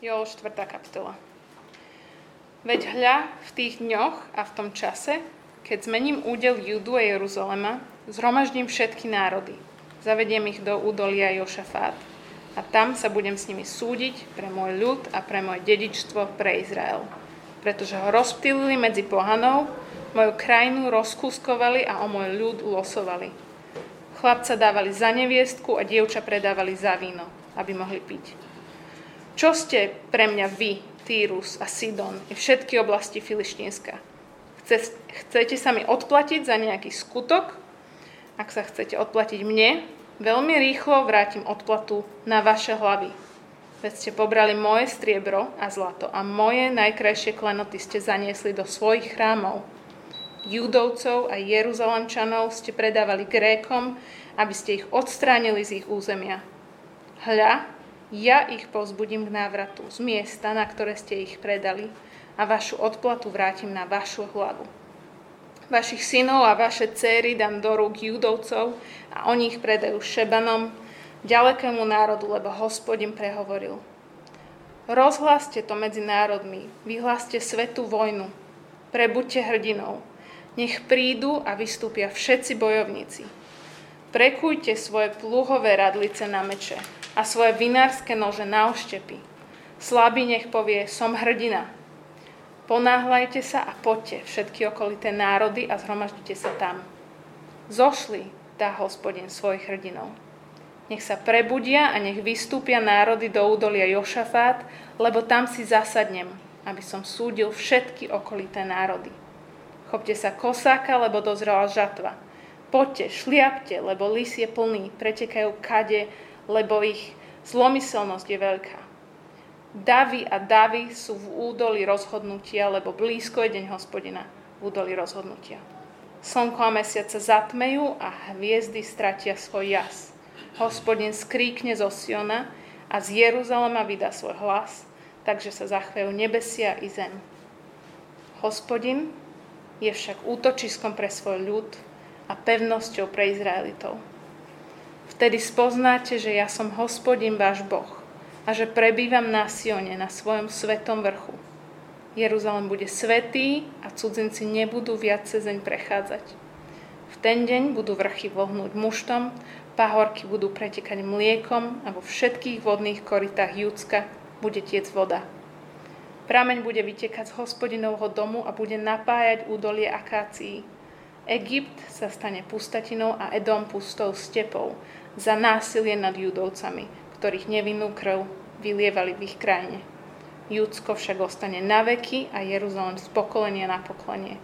Joel 4. kapitola. Veď hľa, v tých dňoch a v tom čase, keď zmením údel Judu a Jeruzalema, zhromaždím všetky národy. Zavediem ich do údolia Jošafát. A tam sa budem s nimi súdiť pre môj ľud a pre moje dedičstvo pre Izrael. Pretože ho rozptýlili medzi pohanou, moju krajinu rozkúskovali a o môj ľud losovali. Chlapca dávali za neviestku a dievča predávali za víno, aby mohli piť. Čo ste pre mňa vy, Týrus a Sidon i všetky oblasti Filištínska? Chce, chcete sa mi odplatiť za nejaký skutok? Ak sa chcete odplatiť mne, veľmi rýchlo vrátim odplatu na vaše hlavy. Veď ste pobrali moje striebro a zlato a moje najkrajšie klenoty ste zaniesli do svojich chrámov Judovcov a Jeruzalemčanov ste predávali Grékom, aby ste ich odstránili z ich územia. Hľa, ja ich pozbudím k návratu z miesta, na ktoré ste ich predali a vašu odplatu vrátim na vašu hlavu. Vašich synov a vaše céry dám do rúk judovcov a oni ich predajú Šebanom, ďalekému národu, lebo hospodin prehovoril. Rozhláste to medzi národmi, vyhláste svetú vojnu, prebuďte hrdinou, nech prídu a vystúpia všetci bojovníci. Prekujte svoje pluhové radlice na meče a svoje vinárske nože na oštepy. Slabý nech povie, som hrdina. Ponáhľajte sa a poďte všetky okolité národy a zhromaždite sa tam. Zošli, dá hospodin svojich hrdinov. Nech sa prebudia a nech vystúpia národy do údolia Jošafát, lebo tam si zasadnem, aby som súdil všetky okolité národy. Chopte sa kosáka, lebo dozrela žatva. Poďte, šliapte, lebo lis je plný, pretekajú kade, lebo ich zlomyselnosť je veľká. Davy a davy sú v údoli rozhodnutia, lebo blízko je deň hospodina v údoli rozhodnutia. Slnko a mesiac sa zatmejú a hviezdy stratia svoj jas. Hospodin skríkne zo Siona a z Jeruzalema vydá svoj hlas, takže sa zachvejú nebesia i zem. Hospodin je však útočiskom pre svoj ľud a pevnosťou pre Izraelitov. Vtedy spoznáte, že ja som hospodin váš Boh a že prebývam na Sione, na svojom svetom vrchu. Jeruzalem bude svetý a cudzinci nebudú viac cezeň prechádzať. V ten deň budú vrchy vohnúť muštom, pahorky budú pretekať mliekom a vo všetkých vodných koritách Júcka bude tiec voda. Prameň bude vytekať z hospodinovho domu a bude napájať údolie akácií. Egypt sa stane pustatinou a Edom pustou stepou za násilie nad judovcami, ktorých nevinnú krv vylievali v ich krajine. Judsko však ostane na veky a Jeruzalem z pokolenia na pokolenie.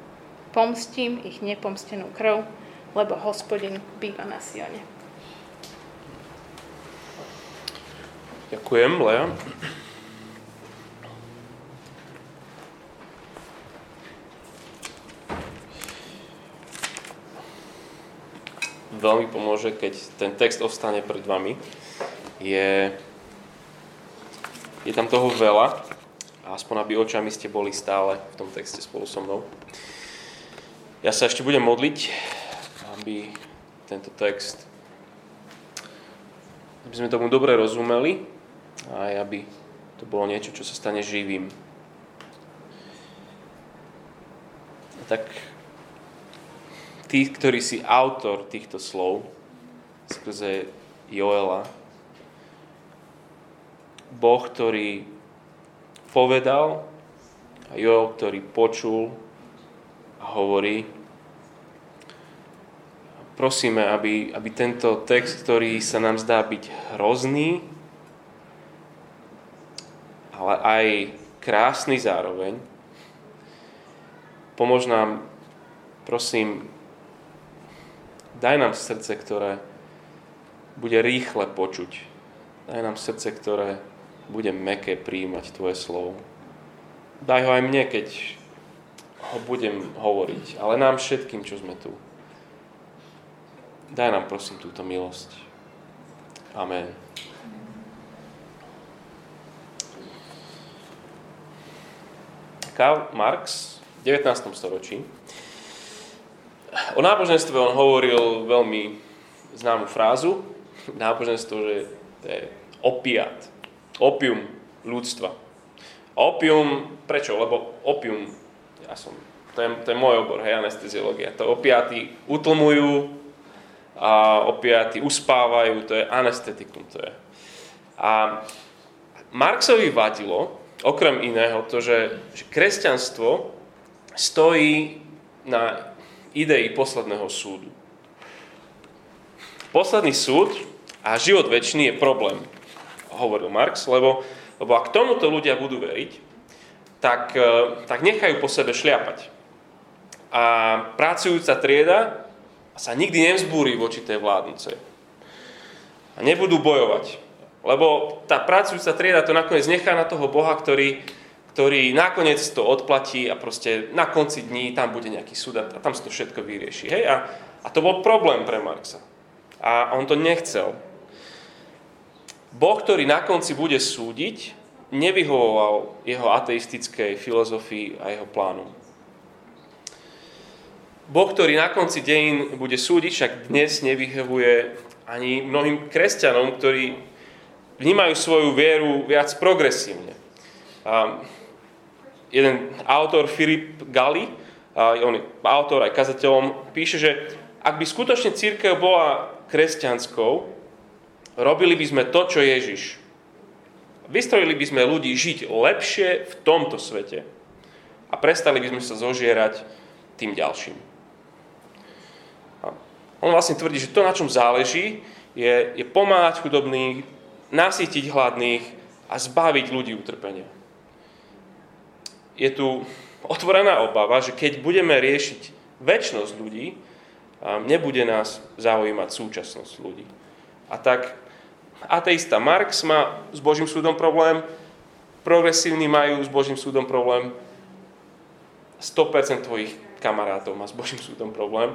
Pomstím ich nepomstenú krv, lebo hospodin býva na Sione. Ďakujem, Lea. Veľmi pomôže, keď ten text ostane pred vami. Je, je tam toho veľa, aspoň aby očami ste boli stále v tom texte spolu so mnou. Ja sa ešte budem modliť, aby tento text, aby sme tomu dobre rozumeli a aj aby to bolo niečo, čo sa stane živým. Tak tí, ktorý si autor týchto slov skrze Joela, Boh, ktorý povedal a Joel, ktorý počul a hovorí. Prosíme, aby, aby tento text, ktorý sa nám zdá byť hrozný, ale aj krásny zároveň, pomôž nám, prosím, Daj nám srdce, ktoré bude rýchle počuť. Daj nám srdce, ktoré bude meké príjmať Tvoje slovo. Daj ho aj mne, keď ho budem hovoriť, ale nám všetkým, čo sme tu. Daj nám prosím túto milosť. Amen. Karl Marx v 19. storočí O náboženstve on hovoril veľmi známu frázu. Náboženstvo, že to je opiat, opium ľudstva. Opium, prečo? Lebo opium, ja som, to je, to je môj obor, hej, anesteziológia. To opiaty utlmujú, a opiaty uspávajú, to je anestetikum. To je. A Marxovi vadilo, okrem iného, to, že, že kresťanstvo stojí na idei posledného súdu. Posledný súd a život väčší je problém, hovoril Marx, lebo, lebo ak tomuto ľudia budú veriť, tak, e, tak nechajú po sebe šliapať. A pracujúca trieda sa nikdy nevzbúri voči tej vládnucej. A nebudú bojovať. Lebo tá pracujúca trieda to nakoniec nechá na toho Boha, ktorý, ktorý nakoniec to odplatí a proste na konci dní tam bude nejaký súd a tam sa to všetko vyrieši. Hej? A, a to bol problém pre Marxa. A on to nechcel. Boh, ktorý na konci bude súdiť, nevyhovoval jeho ateistickej filozofii a jeho plánu. Boh, ktorý na konci dejín bude súdiť, však dnes nevyhovuje ani mnohým kresťanom, ktorí vnímajú svoju vieru viac progresívne. A jeden autor, Filip Gali, on je autor aj kazateľom, píše, že ak by skutočne církev bola kresťanskou, robili by sme to, čo Ježiš. Vystrojili by sme ľudí žiť lepšie v tomto svete a prestali by sme sa zožierať tým ďalším. On vlastne tvrdí, že to, na čom záleží, je, je pomáhať chudobných, nasytiť hladných a zbaviť ľudí utrpenia. Je tu otvorená obava, že keď budeme riešiť väčšnosť ľudí, nebude nás zaujímať súčasnosť ľudí. A tak ateista Marx má s Božím súdom problém, progresívni majú s Božím súdom problém, 100% tvojich kamarátov má s Božím súdom problém.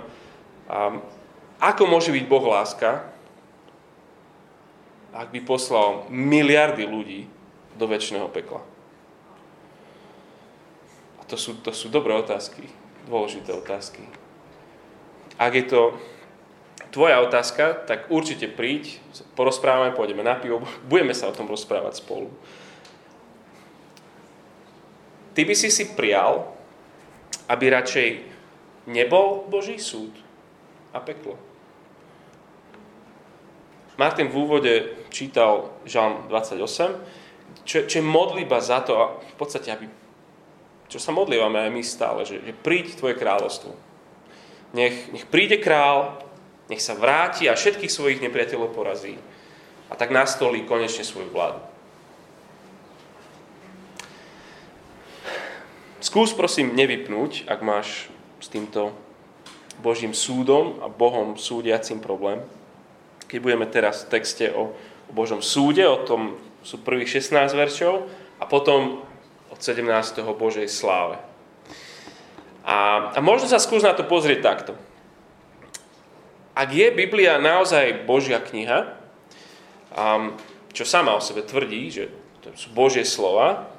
A ako môže byť Boh láska, ak by poslal miliardy ľudí do väčšného pekla? To sú, to sú dobré otázky, dôležité otázky. Ak je to tvoja otázka, tak určite príď, porozprávame, pôjdeme na pivo, budeme sa o tom rozprávať spolu. Ty by si si prial, aby radšej nebol Boží súd a peklo. Martin v úvode čítal Žalm 28, čo, čo je modliba za to, v podstate, aby, čo sa modlívame aj my stále, že, že príď tvoje kráľovstvo. Nech, nech príde král, nech sa vráti a všetkých svojich nepriateľov porazí. A tak nastolí konečne svoju vládu. Skús prosím nevypnúť, ak máš s týmto Božím súdom a Bohom súdiacim problém keď budeme teraz v texte o, Božom súde, o tom sú prvých 16 veršov a potom 17. o Božej sláve. A, a možno sa skús na to pozrieť takto. Ak je Biblia naozaj Božia kniha, um, čo sama o sebe tvrdí, že to sú Božie slova,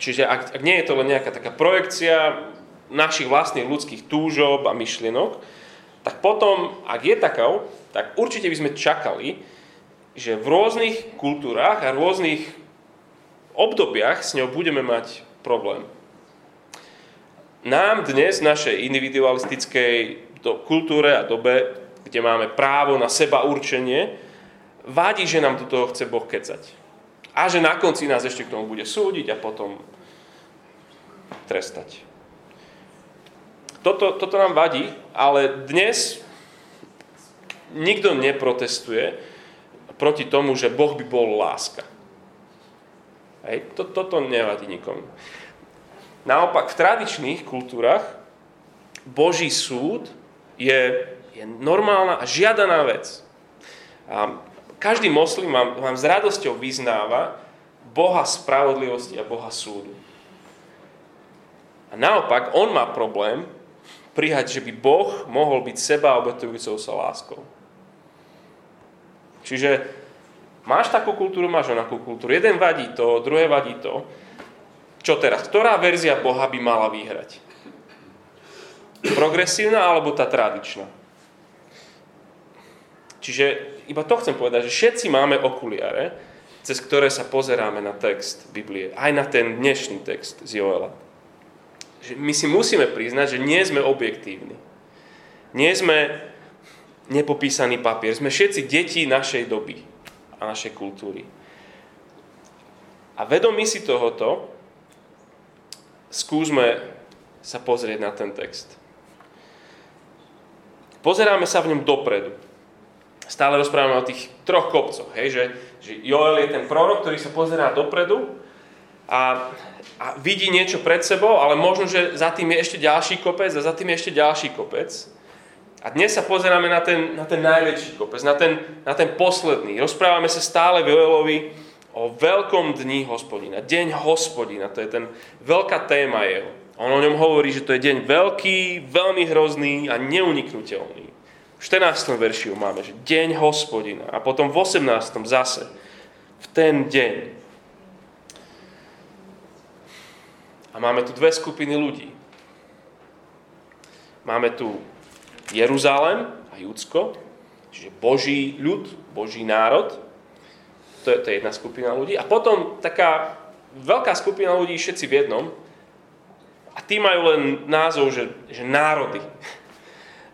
čiže ak, ak nie je to len nejaká taká projekcia našich vlastných ľudských túžob a myšlienok, tak potom, ak je takou, tak určite by sme čakali, že v rôznych kultúrách a rôznych obdobiach s ňou budeme mať problém. Nám dnes v našej individualistickej kultúre a dobe, kde máme právo na seba určenie, vadí, že nám do toho chce Boh kecať. A že na konci nás ešte k tomu bude súdiť a potom trestať. Toto, toto nám vadí, ale dnes nikto neprotestuje proti tomu, že Boh by bol láska. Hej, to, toto nevadí nikomu. Naopak, v tradičných kultúrach Boží súd je, je normálna a žiadaná vec. A každý moslim vám, vám s radosťou vyznáva Boha spravodlivosti a Boha súdu. A naopak, on má problém prijať, že by Boh mohol byť seba obetujúcou sa láskou. Čiže máš takú kultúru, máš onakú kultúru. Jeden vadí to, druhé vadí to. Čo teraz? Ktorá verzia Boha by mala vyhrať? Progresívna alebo tá tradičná? Čiže iba to chcem povedať, že všetci máme okuliare cez ktoré sa pozeráme na text Biblie, aj na ten dnešný text z Joela. My si musíme priznať, že nie sme objektívni. Nie sme nepopísaný papier. Sme všetci deti našej doby a našej kultúry. A vedomí si tohoto, skúsme sa pozrieť na ten text. Pozeráme sa v ňom dopredu. Stále rozprávame o tých troch kopcoch, hej, že, že Joel je ten prorok, ktorý sa pozerá dopredu a, a vidí niečo pred sebou, ale možno, že za tým je ešte ďalší kopec a za tým je ešte ďalší kopec. A dnes sa pozeráme na ten, na ten najväčší kopec, na ten, na ten posledný. Rozprávame sa stále v o veľkom dni hospodina. Deň hospodina, to je ten veľká téma jeho. On o ňom hovorí, že to je deň veľký, veľmi hrozný a neuniknutelný. V 14. veršiu máme, že deň hospodina. A potom v 18. zase, v ten deň. A máme tu dve skupiny ľudí. Máme tu Jeruzalém a Judsko, čiže Boží ľud, Boží národ. To je, to je jedna skupina ľudí. A potom taká veľká skupina ľudí, všetci v jednom, a tí majú len názov, že, že národy.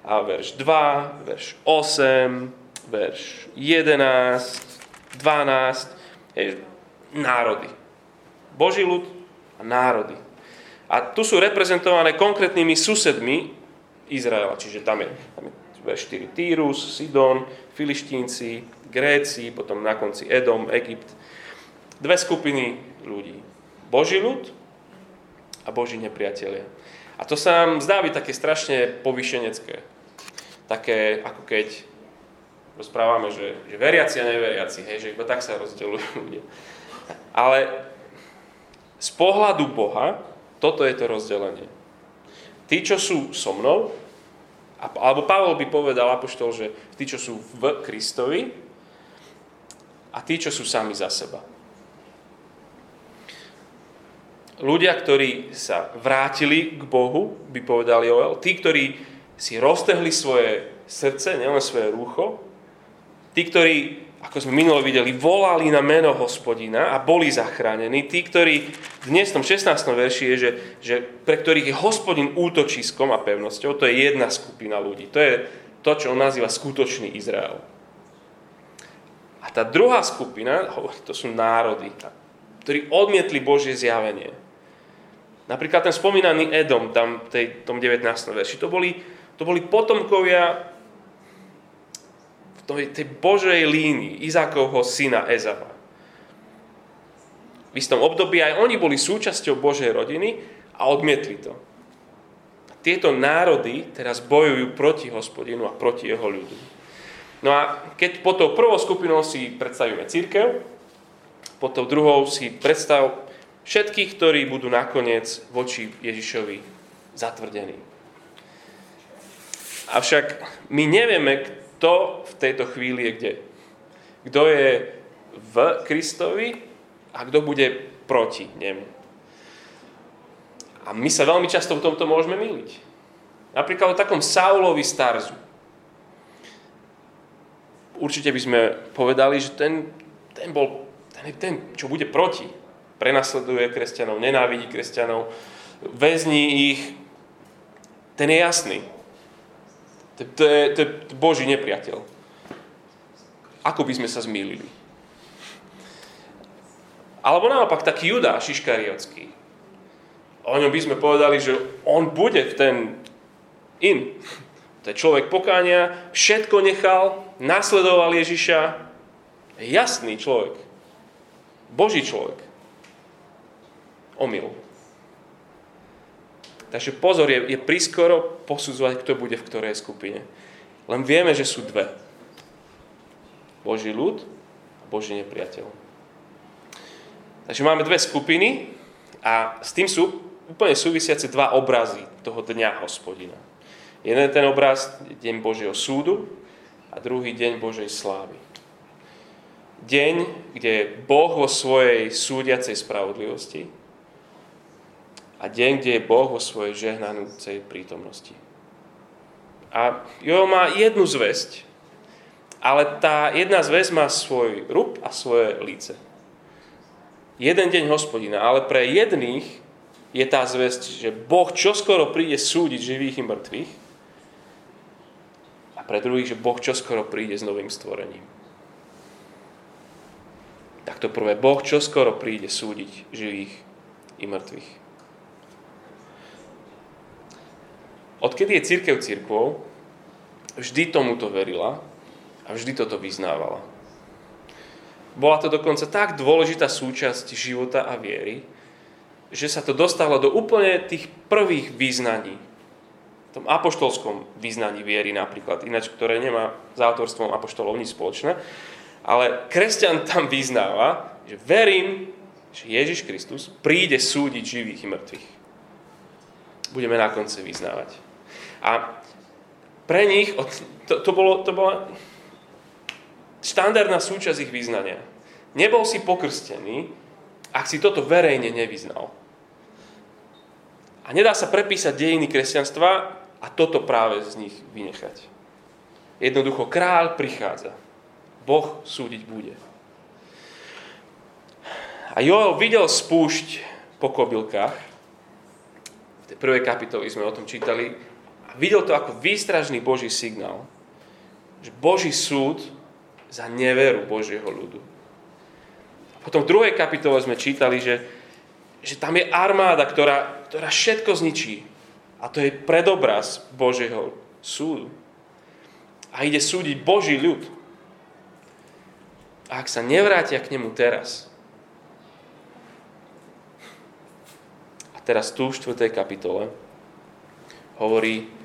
A verš 2, verš 8, verš 11, 12, je, národy. Boží ľud a národy. A tu sú reprezentované konkrétnymi susedmi Izraela, čiže tam je, tam je verš 4 Týrus, Sidon, Filištínci, Gréci, potom na konci Edom, Egypt. Dve skupiny ľudí. Boží ľud a Boží nepriatelia. A to sa nám zdá byť také strašne povyšenecké. Také, ako keď rozprávame, že, že veriaci a neveriaci, hej, že iba tak sa rozdeľujú ľudia. Ale z pohľadu Boha, toto je to rozdelenie. Tí, čo sú so mnou, alebo Pavol by povedal, apoštol, že tí, čo sú v Kristovi a tí, čo sú sami za seba. Ľudia, ktorí sa vrátili k Bohu, by povedal Joel, tí, ktorí si roztehli svoje srdce, nielen svoje rúcho, tí, ktorí, ako sme minulo videli, volali na meno hospodina a boli zachránení, tí, ktorí dnes v tom 16. verši je, že, že pre ktorých je hospodin útočiskom a pevnosťou, to je jedna skupina ľudí. To je to, čo on nazýva skutočný Izrael. A tá druhá skupina, to sú národy, ktorí odmietli Božie zjavenie. Napríklad ten spomínaný Edom, tam tej, tom 19. verši, to boli, to boli potomkovia tej, tej Božej línii, Izákovho syna Ezava. V istom období aj oni boli súčasťou Božej rodiny a odmietli to. Tieto národy teraz bojujú proti hospodinu a proti jeho ľudu. No a keď po tou prvou skupinou si predstavíme církev, po tou druhou si predstav Všetkých, ktorí budú nakoniec voči Ježišovi zatvrdení. Avšak my nevieme, kto v tejto chvíli je kde. Kto je v Kristovi a kto bude proti nemu. A my sa veľmi často v tomto môžeme miliť. Napríklad o takom Saulovi Starzu. Určite by sme povedali, že ten, ten bol ten, ten, čo bude proti prenasleduje kresťanov, nenávidí kresťanov, väzní ich, ten je jasný. To, to, je, to je Boží nepriateľ. Ako by sme sa zmýlili? Alebo naopak taký Judáš Iškariotský. O ňom by sme povedali, že on bude v ten in. To je človek pokánia, všetko nechal, nasledoval Ježiša. Jasný človek. Boží človek omyl. Takže pozor, je, je prískoro posudzovať, kto bude v ktorej skupine. Len vieme, že sú dve. Boží ľud a Boží nepriateľ. Takže máme dve skupiny a s tým sú úplne súvisiace dva obrazy toho dňa hospodina. Jeden ten obraz, deň Božieho súdu a druhý deň Božej slávy. Deň, kde Boh vo svojej súdiacej spravodlivosti a deň, kde je Boh vo svojej žehnanúcej prítomnosti. A Joel má jednu zväzť, ale tá jedna zväzť má svoj rub a svoje líce. Jeden deň hospodina, ale pre jedných je tá zväzť, že Boh čoskoro príde súdiť živých i mŕtvych a pre druhých, že Boh čoskoro príde s novým stvorením. Tak to prvé, Boh čoskoro príde súdiť živých i mŕtvych. Odkedy je církev církvou, vždy tomuto verila a vždy toto vyznávala. Bola to dokonca tak dôležitá súčasť života a viery, že sa to dostalo do úplne tých prvých význaní. V tom apoštolskom význaní viery napríklad, ináč, ktoré nemá s autorstvom apoštolov nič spoločné. Ale kresťan tam vyznáva, že verím, že Ježiš Kristus príde súdiť živých i mŕtvych. Budeme na konci vyznávať. A pre nich to, to, bolo, to bola štandardná súčasť ich vyznania. Nebol si pokrstený, ak si toto verejne nevyznal. A nedá sa prepísať dejiny kresťanstva a toto práve z nich vynechať. Jednoducho, kráľ prichádza. Boh súdiť bude. A Joel videl spúšť po kobylkách. V tej prvej kapitoli sme o tom čítali. Videl to ako výstražný Boží signál, že Boží súd za neveru Božieho ľudu. A potom v druhej kapitole sme čítali, že, že tam je armáda, ktorá, ktorá všetko zničí. A to je predobraz Božieho súdu. A ide súdiť Boží ľud. A ak sa nevrátia k nemu teraz, a teraz tu v 4. kapitole hovorí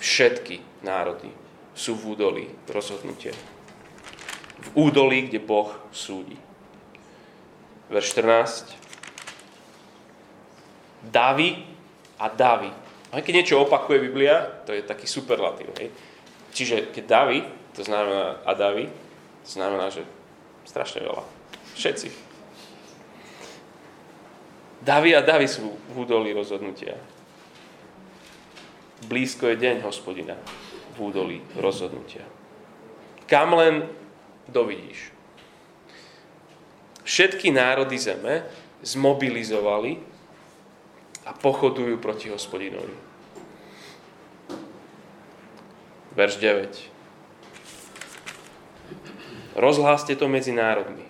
všetky národy sú v údolí rozhodnutia v údolí, kde Boh súdi. Verš 14. Davy a Davy. Aj keď niečo opakuje Biblia, to je taký superlatív. Hej? Čiže keď Davy, to znamená a Davy, to znamená, že strašne veľa. Všetci. Davy a Davy sú v údolí rozhodnutia. Blízko je deň hospodina v údolí rozhodnutia. Kam len dovidíš. Všetky národy zeme zmobilizovali a pochodujú proti hospodinovi. Verš 9. Rozhláste to medzi národmi.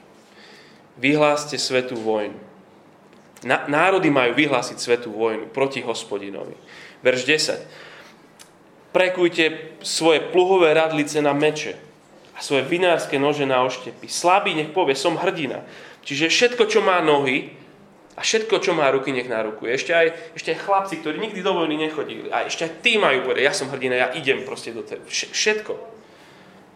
Vyhláste svetú vojnu. Národy majú vyhlásiť svetú vojnu proti hospodinovi. Verš 10. Prekujte svoje pluhové radlice na meče a svoje vinárske nože na oštepy. Slabý nech povie, som hrdina. Čiže všetko, čo má nohy a všetko, čo má ruky, nech nárukuje. Ešte aj, ešte aj chlapci, ktorí nikdy do vojny nechodili. A ešte aj tí majú povedať, ja som hrdina, ja idem proste do tej... Všetko.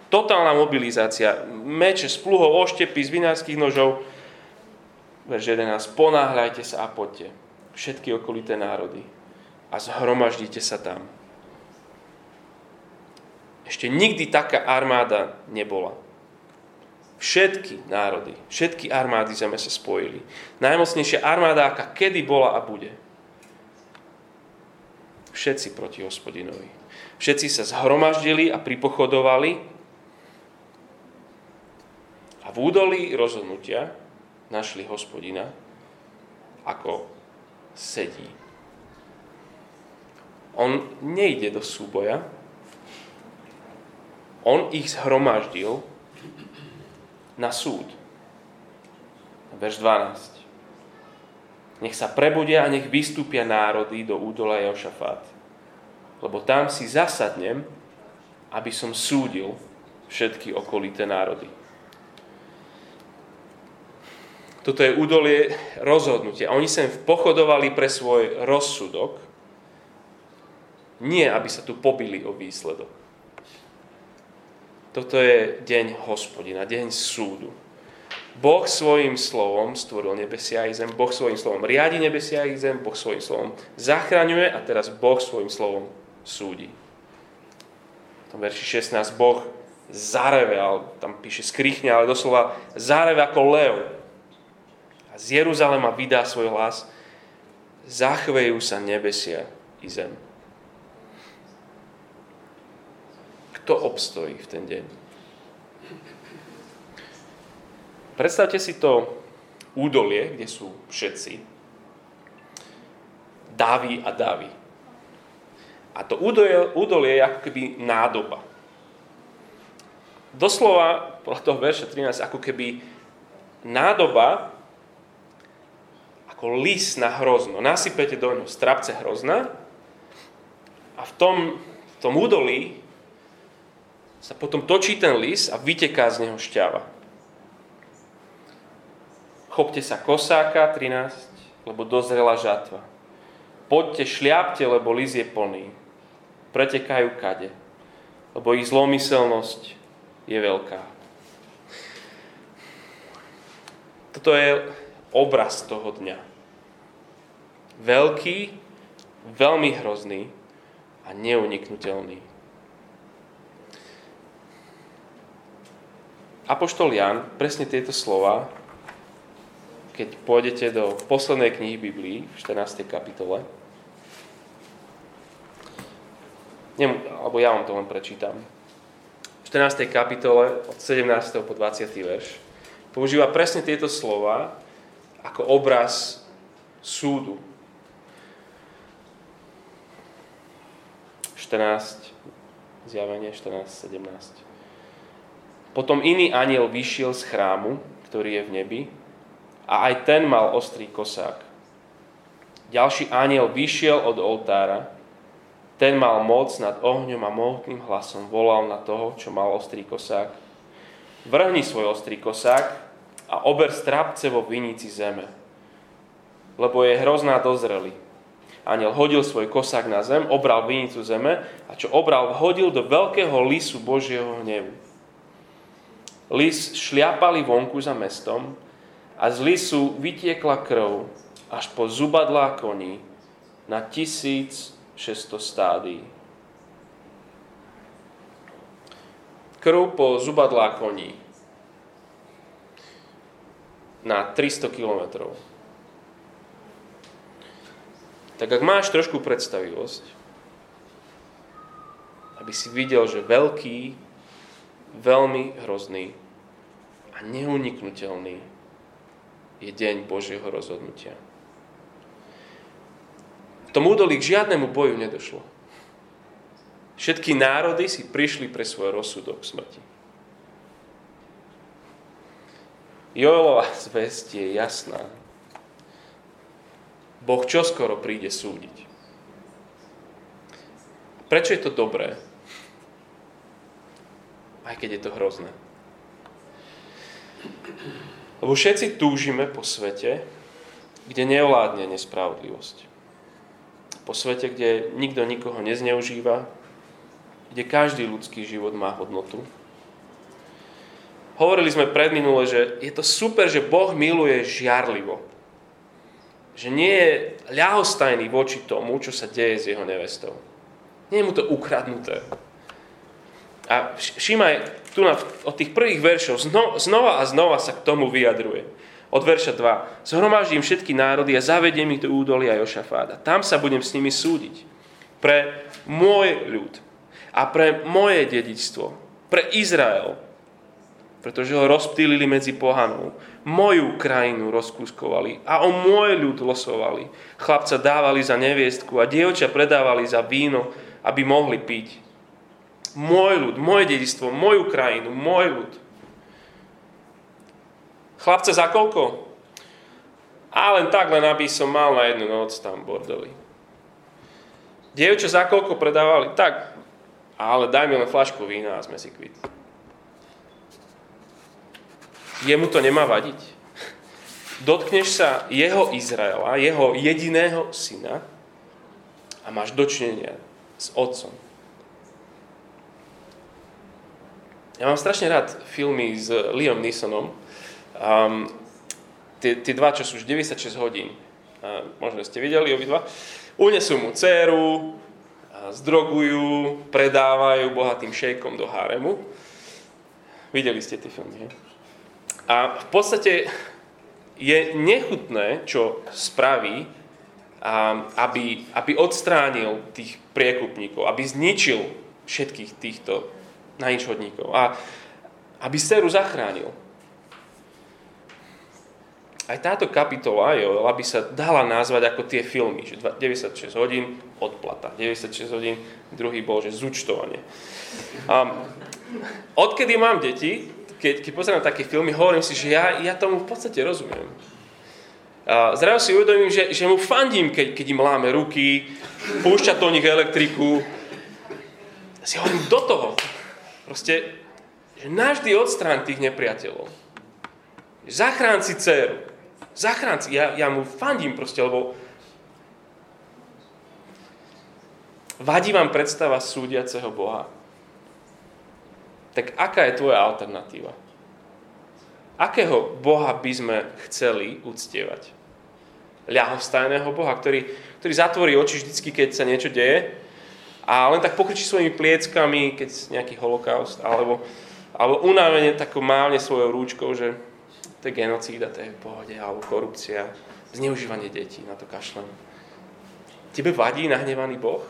Totálna mobilizácia. Meče z pluhov, oštepy, z vinárskych nožov. Verš 11. Ponáhľajte sa a poďte. Všetky okolité národy. A zhromaždite sa tam. Ešte nikdy taká armáda nebola. Všetky národy, všetky armády zeme sa spojili. Najmocnejšia armáda, aká kedy bola a bude. Všetci proti hospodinovi. Všetci sa zhromaždili a pripochodovali a v údolí rozhodnutia našli hospodina, ako sedí. On nejde do súboja, on ich zhromaždil na súd. Verš 12. Nech sa prebudia a nech vystúpia národy do údola Jošafát. Lebo tam si zasadnem, aby som súdil všetky okolité národy. Toto je údolie rozhodnutia. Oni sem pochodovali pre svoj rozsudok, nie aby sa tu pobili o výsledok. Toto je deň hospodina, deň súdu. Boh svojim slovom stvoril nebesia i zem, Boh svojim slovom riadi nebesia i zem, Boh svojim slovom zachraňuje a teraz Boh svojim slovom súdi. V tom verši 16 Boh zareve, ale tam píše skrichne, ale doslova zareve ako lev. A z Jeruzalema vydá svoj hlas, zachvejú sa nebesia i zem. Kto obstojí v ten deň? Predstavte si to údolie, kde sú všetci. Davy a davy. A to údolie, údolie je ako keby nádoba. Doslova, podľa toho verša 13, ako keby nádoba ako lis na hrozno. Nasypete do ňoho strapce hrozna a v tom, v tom údolí sa potom točí ten lis a vyteká z neho šťava. Chopte sa kosáka, 13, lebo dozrela žatva. Poďte, šliapte, lebo lis je plný. Pretekajú kade, lebo ich zlomyselnosť je veľká. Toto je obraz toho dňa. Veľký, veľmi hrozný a neuniknutelný. Apoštol Jan presne tieto slova, keď pôjdete do poslednej knihy Biblii, v 14. kapitole, Nem, alebo ja vám to len prečítam. V 14. kapitole od 17. po 20. verš používa presne tieto slova ako obraz súdu. 14, zjavenie 14, 17. Potom iný aniel vyšiel z chrámu, ktorý je v nebi, a aj ten mal ostrý kosák. Ďalší aniel vyšiel od oltára, ten mal moc nad ohňom a mohutným hlasom volal na toho, čo mal ostrý kosák. Vrhni svoj ostrý kosák a ober strapce vo vinici zeme, lebo je hrozná dozreli. Aniel hodil svoj kosák na zem, obral vinicu zeme a čo obral, hodil do veľkého lisu Božieho hnevu. Lis šliapali vonku za mestom a z lisu vytiekla krv až po zubadlá koní na 1600 stádií. Krv po zubadlá koní na 300 kilometrov. Tak ak máš trošku predstavivosť, aby si videl, že veľký, veľmi hrozný a neuniknutelný je deň Božieho rozhodnutia. V tom údolí k žiadnemu boju nedošlo. Všetky národy si prišli pre svoj rozsudok smrti. Joelova zväzť je jasná. Boh čoskoro príde súdiť. Prečo je to dobré? Aj keď je to hrozné. Lebo všetci túžime po svete, kde neovládne nespravodlivosť. Po svete, kde nikto nikoho nezneužíva, kde každý ľudský život má hodnotu, Hovorili sme predminule, že je to super, že Boh miluje žiarlivo. Že nie je ľahostajný voči tomu, čo sa deje s jeho nevestou. Nie je mu to ukradnuté. A všímaj, tu na, od tých prvých veršov zno, znova a znova sa k tomu vyjadruje. Od verša 2. Zhromaždím všetky národy a zavediem ich do údolia Jošafáda. Tam sa budem s nimi súdiť. Pre môj ľud a pre moje dedičstvo. Pre Izrael pretože ho rozptýlili medzi pohanou. Moju krajinu rozkúskovali a o môj ľud losovali. Chlapca dávali za neviestku a dievča predávali za víno, aby mohli piť. Môj ľud, moje dedistvo, moju krajinu, môj ľud. Chlapca za koľko? A len tak, len aby som mal na jednu noc tam bordeli. Dievča za koľko predávali? Tak, ale daj mi len flašku vína a sme si kvitli jemu to nemá vadiť. Dotkneš sa jeho Izraela, jeho jediného syna a máš dočinenia s otcom. Ja mám strašne rád filmy s Liam Neesonom. Um, tie, tie dva, čo sú už 96 hodín, uh, možno ste videli obidva, unesú mu dceru, zdrogujú, predávajú bohatým šejkom do háremu. Videli ste tie filmy, he? A v podstate je nechutné, čo spraví, aby, aby odstránil tých priekupníkov, aby zničil všetkých týchto najničhodníkov a aby Seru zachránil. aj táto kapitola Joela by sa dala nazvať ako tie filmy, že 96 hodín odplata, 96 hodín, druhý bol, že zúčtovanie. A odkedy mám deti, keď, keď pozerám také filmy, hovorím si, že ja, ja tomu v podstate rozumiem. A zrazu si uvedomím, že, že mu fandím, keď, keď im láme ruky, púšťa to nich elektriku. Ja si hovorím, do toho. Proste, že navždy odstrán tých nepriateľov. Zachrán si dceru zachránci. Ja, ja mu fandím proste, lebo vadí vám predstava súdiaceho Boha. Tak aká je tvoja alternatíva? Akého Boha by sme chceli uctievať? Ľahostajného Boha, ktorý, ktorý zatvorí oči vždycky, keď sa niečo deje a len tak pokričí svojimi plieckami, keď nejaký holokaust, alebo, alebo unávene takou mávne svojou rúčkou, že to je genocída, to je v pohode, alebo korupcia, zneužívanie detí, na to kašlem. Tebe vadí nahnevaný Boh?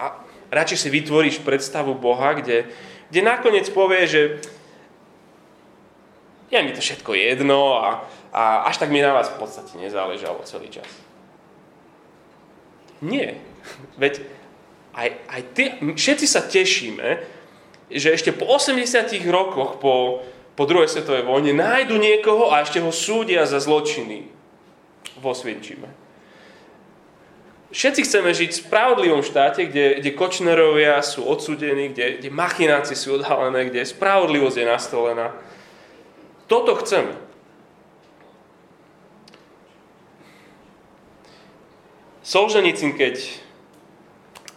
A radšej si vytvoríš predstavu Boha, kde, kde nakoniec povie, že je mi to všetko jedno a, a až tak mi na vás v podstate nezáležalo celý čas. Nie. Veď aj, aj ty, všetci sa tešíme, že ešte po 80 rokoch po, po druhej svetovej vojne nájdu niekoho a ešte ho súdia za zločiny vo Svienčime. Všetci chceme žiť v spravodlivom štáte, kde, kde Kočnerovia sú odsudení, kde, kde machinácie sú odhalené, kde spravodlivosť je nastolená. Toto chceme. Solženicin, keď,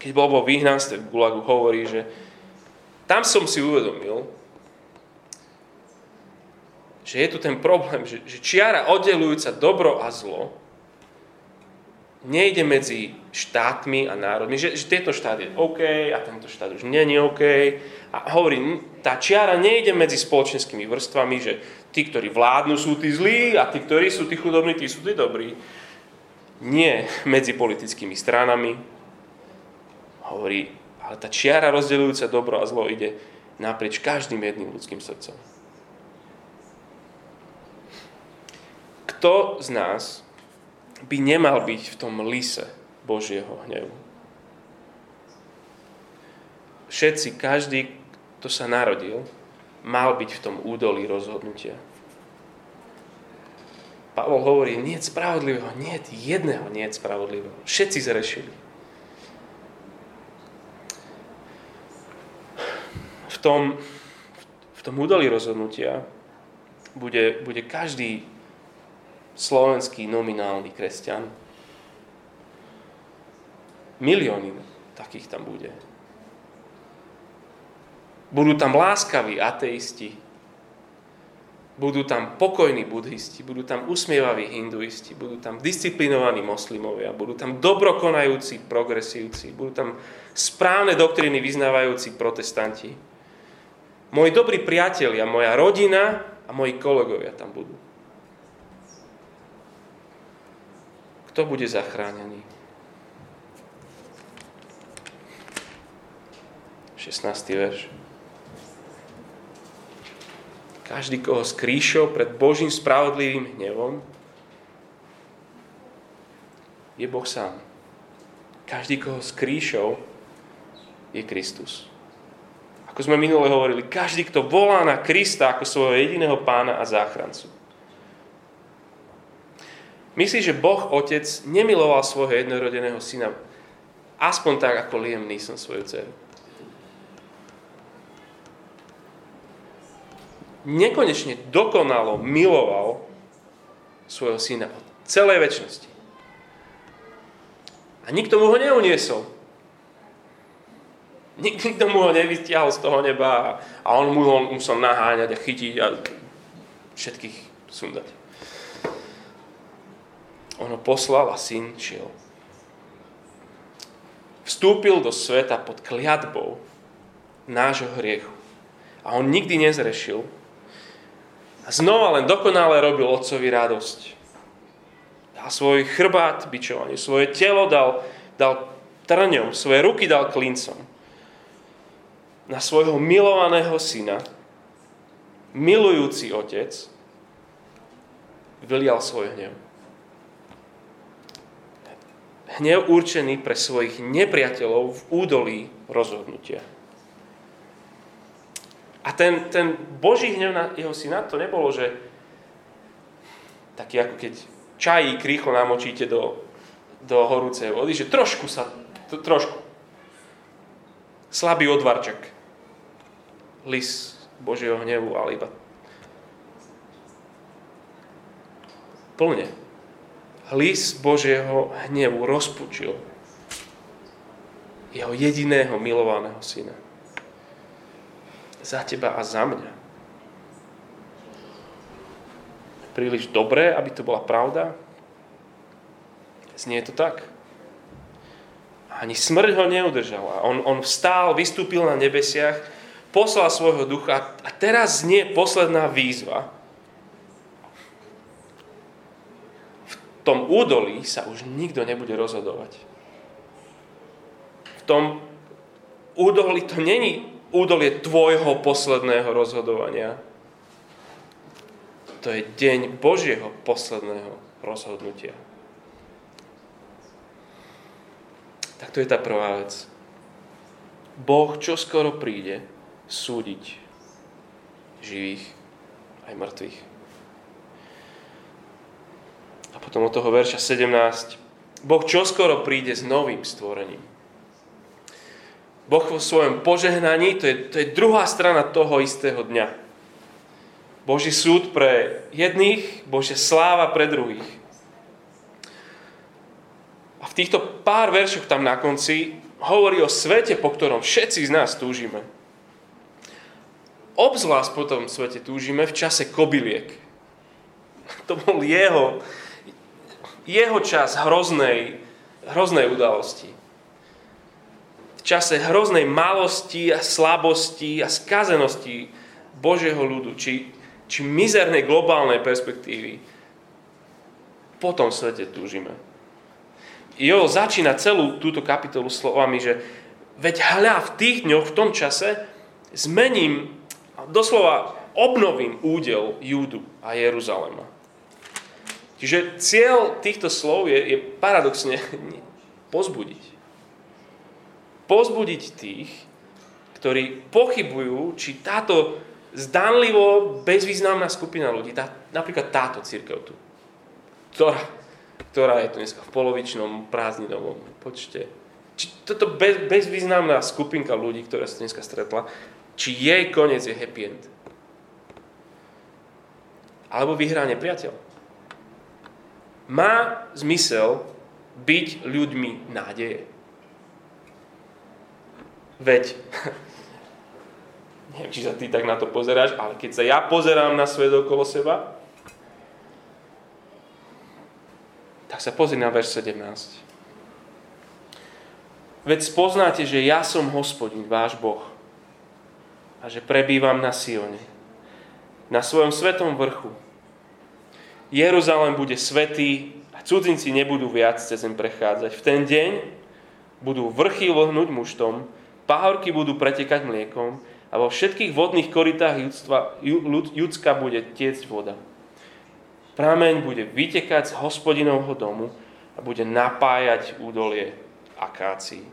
keď bol vo vyhnanstve v Gulagu, hovorí, že tam som si uvedomil, že je tu ten problém, že, že čiara oddelujúca dobro a zlo nejde medzi štátmi a národmi, že, že tento štát je OK a tento štát už je OK. A hovorím, tá čiara nejde medzi spoločenskými vrstvami, že tí, ktorí vládnu, sú tí zlí a tí, ktorí sú tí chudobní, tí sú tí dobrí. Nie medzi politickými stranami. Hovorí, ale tá čiara rozdeľujúca dobro a zlo ide naprieč každým jedným ľudským srdcom. Kto z nás by nemal byť v tom lise Božieho hnevu? Všetci, každý, kto sa narodil, mal byť v tom údolí rozhodnutia. Pavol hovorí, nie spravodlivého, nie je jedného nie spravodlivého. Všetci zrešili. V tom, v tom údolí rozhodnutia bude, bude každý slovenský nominálny kresťan. Milióny takých tam bude. Budú tam láskaví ateisti, budú tam pokojní budhisti, budú tam usmievaví hinduisti, budú tam disciplinovaní moslimovia, budú tam dobrokonajúci progresívci, budú tam správne doktriny vyznávajúci protestanti. Moji dobrí priatelia, moja rodina a moji kolegovia tam budú. Kto bude zachránený? 16. verš. Každý, koho skríšil pred Božím spravodlivým hnevom, je Boh sám. Každý, koho skríšil, je Kristus. Ako sme minule hovorili, každý, kto volá na Krista ako svojho jediného pána a záchrancu. Myslíš, že Boh Otec nemiloval svojho jednorodeného syna aspoň tak, ako Liam Neeson svoju dceru? Nekonečne dokonalo miloval svojho syna od celej väčšnosti. A nikto mu ho neuniesol. Nikto mu ho nevystiahol z toho neba a on mu ho musel naháňať a chytiť a všetkých sundať. On ho poslal a syn šiel. Vstúpil do sveta pod kliatbou nášho hriechu. A on nikdy nezrešil. A znova len dokonale robil otcovi radosť. Dal svoj chrbát bičovaniu, svoje telo dal, dal trňom, svoje ruky dal klincom. Na svojho milovaného syna, milujúci otec, vylial svoj hnev. Hnev určený pre svojich nepriateľov v údolí rozhodnutia. A ten, ten Boží hnev na jeho syna to nebolo, že taký ako keď čajík rýchlo namočíte do, do horúcej vody, že trošku sa, to, trošku. Slabý odvarčak. Lis Božieho hnevu, ale iba plne. Lis Božieho hnevu rozpučil jeho jediného milovaného syna za teba a za mňa. Príliš dobré, aby to bola pravda? Znie to tak. Ani smrť ho neudržala. On, on vstál, vystúpil na nebesiach, poslal svojho ducha a teraz znie posledná výzva. Tom údolí sa už nikto nebude rozhodovať. V tom údolí to není údolie tvojho posledného rozhodovania. To je deň Božieho posledného rozhodnutia. Tak to je tá prvá vec. Boh čo skoro príde súdiť živých aj mŕtvych. A potom od toho verša 17. Boh čo skoro príde s novým stvorením. Boh vo svojom požehnaní, to je, to je druhá strana toho istého dňa. Boží súd pre jedných, Božia sláva pre druhých. A v týchto pár veršoch tam na konci hovorí o svete, po ktorom všetci z nás túžime. Obzvlášť po tom svete túžime v čase kobyliek. To bol jeho, jeho čas hroznej, hroznej udalosti čase hroznej malosti a slabosti a skazenosti Božieho ľudu, či, či mizernej globálnej perspektívy, po tom svete túžime. Jo začína celú túto kapitolu slovami, že veď hľa v tých dňoch, v tom čase, zmením, doslova obnovím údel Júdu a Jeruzalema. Čiže cieľ týchto slov je, je paradoxne pozbudiť pozbudiť tých, ktorí pochybujú, či táto zdanlivo bezvýznamná skupina ľudí, tá, napríklad táto církev tu, ktorá, ktorá je tu dneska v polovičnom prázdninovom počte, či toto bez, bezvýznamná skupinka ľudí, ktorá sa dneska stretla, či jej koniec je happy end. Alebo vyhrá nepriateľ. Má zmysel byť ľuďmi nádeje. Veď, neviem, či sa ty tak na to pozeráš, ale keď sa ja pozerám na svet okolo seba, tak sa pozri na verš 17. Veď spoznáte, že ja som hospodin, váš Boh, a že prebývam na Sione, na svojom svetom vrchu. Jeruzalém bude svetý a cudzinci nebudú viac cez zem prechádzať. V ten deň budú vrchy vlhnúť muštom, Pahorky budú pretekať mliekom a vo všetkých vodných koritách judstva, Judska bude tiecť voda. Prameň bude vytekať z hospodinovho domu a bude napájať údolie akácií.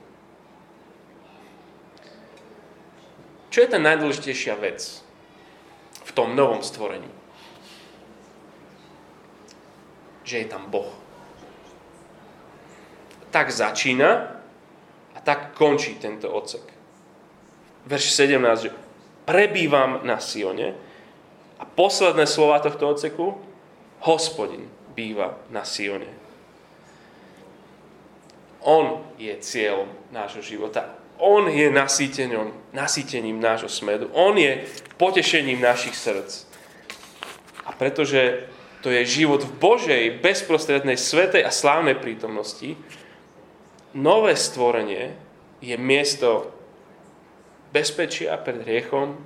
Čo je tá najdôležitejšia vec v tom novom stvorení? Že je tam Boh. Tak začína a tak končí tento odsek. Verš 17, že prebývam na Sione a posledné slova tohto odseku, hospodin býva na Sione. On je cieľom nášho života. On je nasýtením, nasýtením nášho smedu. On je potešením našich srdc. A pretože to je život v Božej, bezprostrednej, svetej a slávnej prítomnosti, nové stvorenie je miesto bezpečia pred hriechom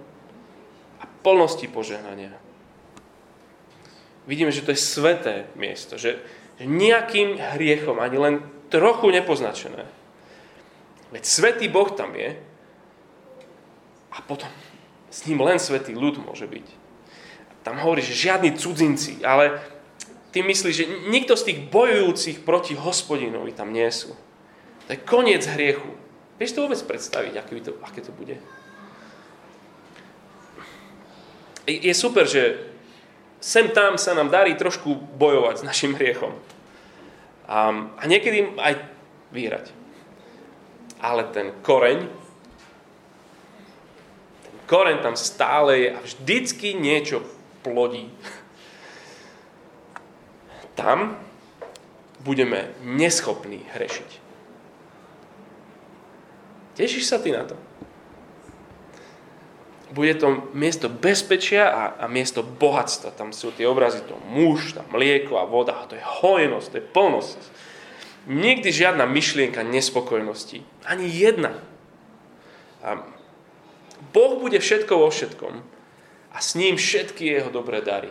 a plnosti požehnania. Vidíme, že to je sveté miesto, že, nejakým hriechom ani len trochu nepoznačené. Veď svetý Boh tam je a potom s ním len svetý ľud môže byť. Tam hovorí, že žiadni cudzinci, ale ty myslíš, že nikto z tých bojujúcich proti hospodinovi tam nie sú. To je koniec hriechu. Vieš to vôbec predstaviť, aké to, aké to bude? Je super, že sem tam sa nám darí trošku bojovať s našim hriechom. A, a niekedy aj vyhrať. Ale ten koreň, ten koreň tam stále je a vždycky niečo plodí tam budeme neschopní hrešiť. Tešíš sa ty na to? Bude to miesto bezpečia a, a miesto bohatstva. Tam sú tie obrazy, to muž, tam mlieko a voda. A to je hojnosť, to je plnosť. Nikdy žiadna myšlienka nespokojnosti. Ani jedna. A boh bude všetko vo všetkom a s ním všetky jeho dobré dary.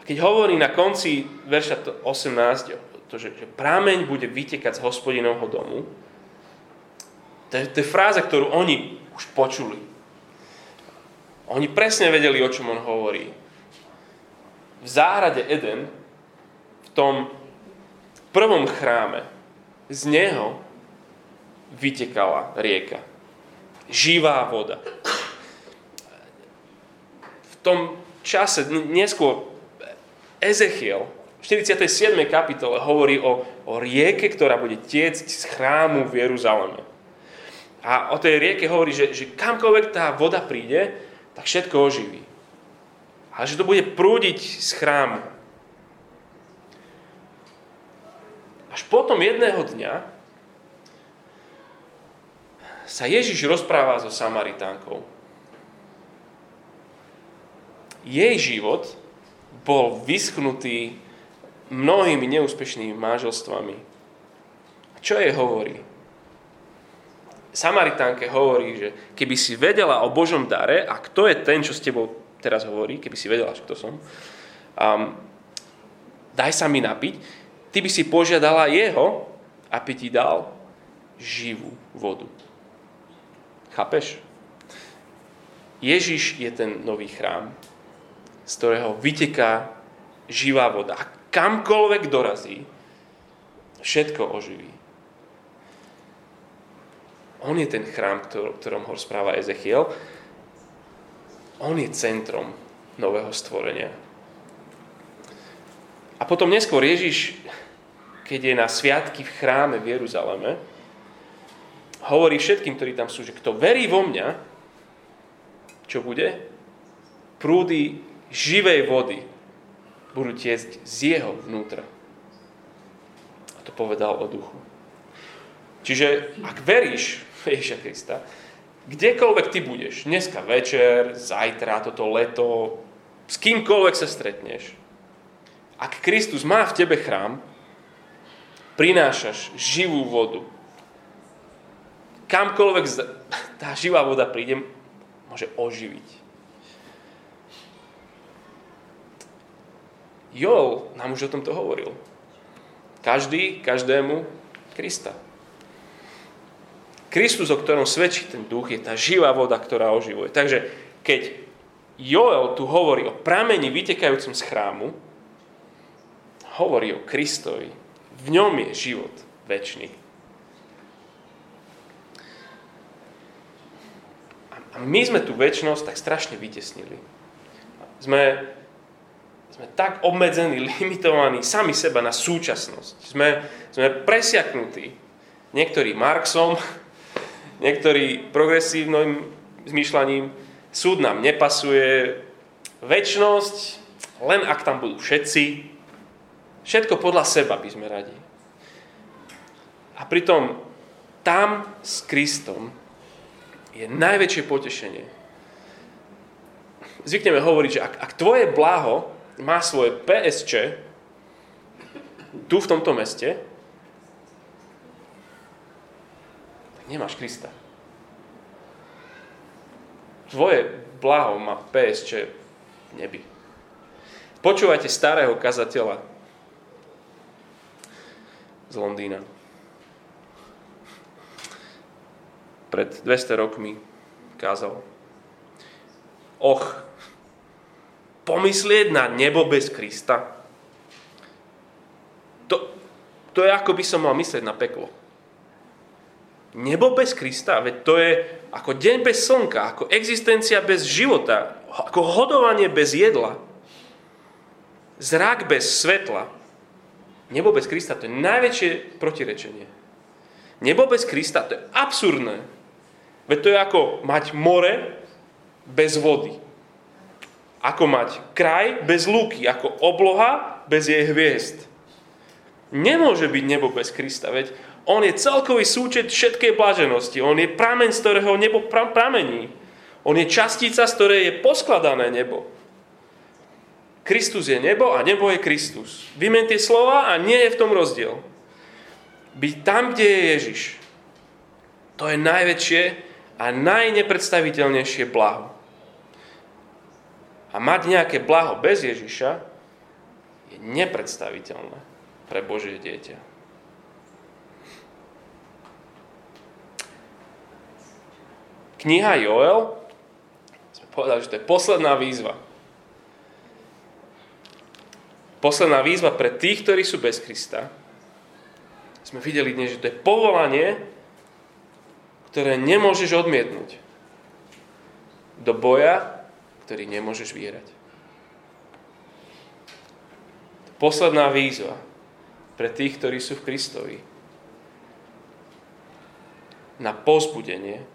A keď hovorí na konci verša 18, to, že, že prámeň bude vytekať z hospodinovho domu, to je, to je fráza, ktorú oni už počuli. Oni presne vedeli, o čom on hovorí. V záhrade Eden, v tom prvom chráme, z neho vytekala rieka. Živá voda. Tom čase, neskôr Ezechiel v 47. kapitole hovorí o, o rieke, ktorá bude tiecť z chrámu v Jeruzaleme. A o tej rieke hovorí, že, že kamkoľvek tá voda príde, tak všetko oživí. Ale že to bude prúdiť z chrámu. Až potom jedného dňa sa Ježiš rozpráva so Samaritánkou. Jej život bol vyschnutý mnohými neúspešnými manželstvami. Čo jej hovorí? Samaritánke hovorí, že keby si vedela o Božom dare, a kto je ten, čo s tebou teraz hovorí, keby si vedela, kto som, um, daj sa mi napiť, ty by si požiadala jeho, aby ti dal živú vodu. Chápeš? Ježiš je ten nový chrám z ktorého vyteká živá voda. A kamkoľvek dorazí, všetko oživí. On je ten chrám, o ktorom ho správa Ezechiel. On je centrom nového stvorenia. A potom neskôr Ježiš, keď je na sviatky v chráme v Jeruzaleme, hovorí všetkým, ktorí tam sú, že kto verí vo mňa, čo bude? Prúdy živej vody budú tiecť z jeho vnútra. A to povedal o duchu. Čiže ak veríš Ježiša Krista, kdekoľvek ty budeš, dneska večer, zajtra, toto leto, s kýmkoľvek sa stretneš, ak Kristus má v tebe chrám, prinášaš živú vodu. Kamkoľvek tá živá voda príde, môže oživiť. Joel nám už o tomto hovoril. Každý, každému Krista. Kristus, o ktorom svedčí ten duch, je tá živá voda, ktorá oživuje. Takže keď Joel tu hovorí o pramení vytekajúcom z chrámu, hovorí o Kristovi. V ňom je život väčší. A my sme tú väčšnosť tak strašne vytesnili. Sme sme tak obmedzení, limitovaní sami seba na súčasnosť. Sme, sme presiaknutí. Niektorí Marxom, niektorí progresívnym zmýšľaním. Súd nám nepasuje. Väčnosť, len ak tam budú všetci. Všetko podľa seba by sme radi. A pritom tam s Kristom je najväčšie potešenie. Zvykneme hovoriť, že ak, ak tvoje blaho má svoje PSČ tu v tomto meste, tak nemáš Krista. Tvoje blaho má PSČ v nebi. Počúvajte starého kazateľa z Londýna. Pred 200 rokmi kázal. Och, pomyslieť na nebo bez Krista? To, to je ako by som mal myslieť na peklo. Nebo bez Krista, veď to je ako deň bez slnka, ako existencia bez života, ako hodovanie bez jedla, zrak bez svetla. Nebo bez Krista, to je najväčšie protirečenie. Nebo bez Krista, to je absurdné. Veď to je ako mať more bez vody. Ako mať kraj bez lúky, ako obloha bez jej hviezd. Nemôže byť nebo bez Krista, veď on je celkový súčet všetkej blaženosti. On je prameň, z ktorého nebo pramení. On je častica, z ktorej je poskladané nebo. Kristus je nebo a nebo je Kristus. Vymen tie slova a nie je v tom rozdiel. Byť tam, kde je Ježiš. To je najväčšie a najnepredstaviteľnejšie blaho. Mať nejaké blaho bez Ježiša je nepredstaviteľné pre Božie dieťa. Kniha Joel, sme povedali, že to je posledná výzva. Posledná výzva pre tých, ktorí sú bez Krista. Sme videli dnes, že to je povolanie, ktoré nemôžeš odmietnúť. Do boja, ktorý nemôžeš vyhrať. Posledná výzva pre tých, ktorí sú v Kristovi. Na pozbudenie,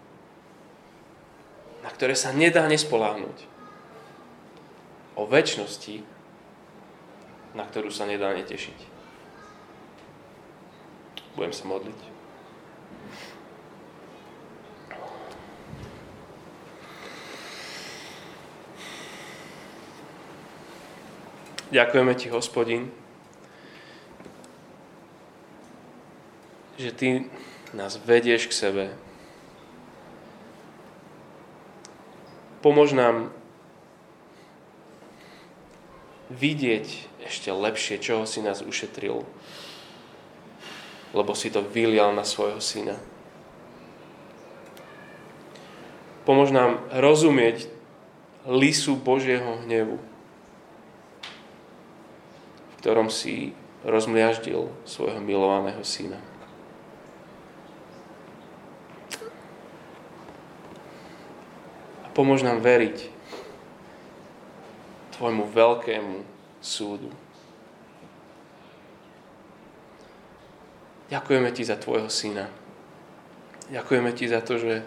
na ktoré sa nedá nespoláhnuť. O väčšnosti, na ktorú sa nedá netešiť. Budem sa modliť. Ďakujeme Ti, hospodin, že Ty nás vedieš k sebe, Pomôž nám vidieť ešte lepšie, čoho si nás ušetril, lebo si to vylial na svojho syna. Pomôž nám rozumieť lisu Božieho hnevu, ktorom si rozmliaždil svojho milovaného syna. Pomôž nám veriť Tvojmu veľkému súdu. Ďakujeme Ti za Tvojho Syna. Ďakujeme Ti za to, že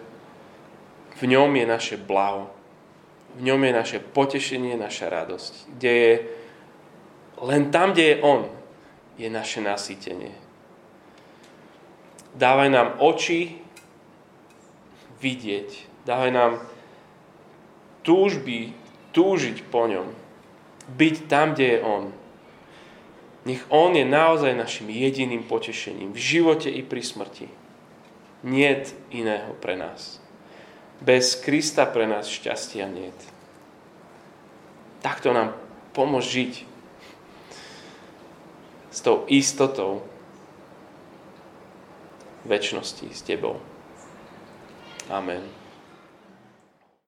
v ňom je naše blaho. V ňom je naše potešenie, naša radosť. Kde je, len tam, kde je On, je naše nasýtenie. Dávaj nám oči vidieť. Dávaj nám túžby túžiť po ňom. Byť tam, kde je On. Nech On je naozaj našim jediným potešením v živote i pri smrti. Niet iného pre nás. Bez Krista pre nás šťastia niet. Takto nám pomôž žiť s tou istotou väčšnosti s Tebou. Amen.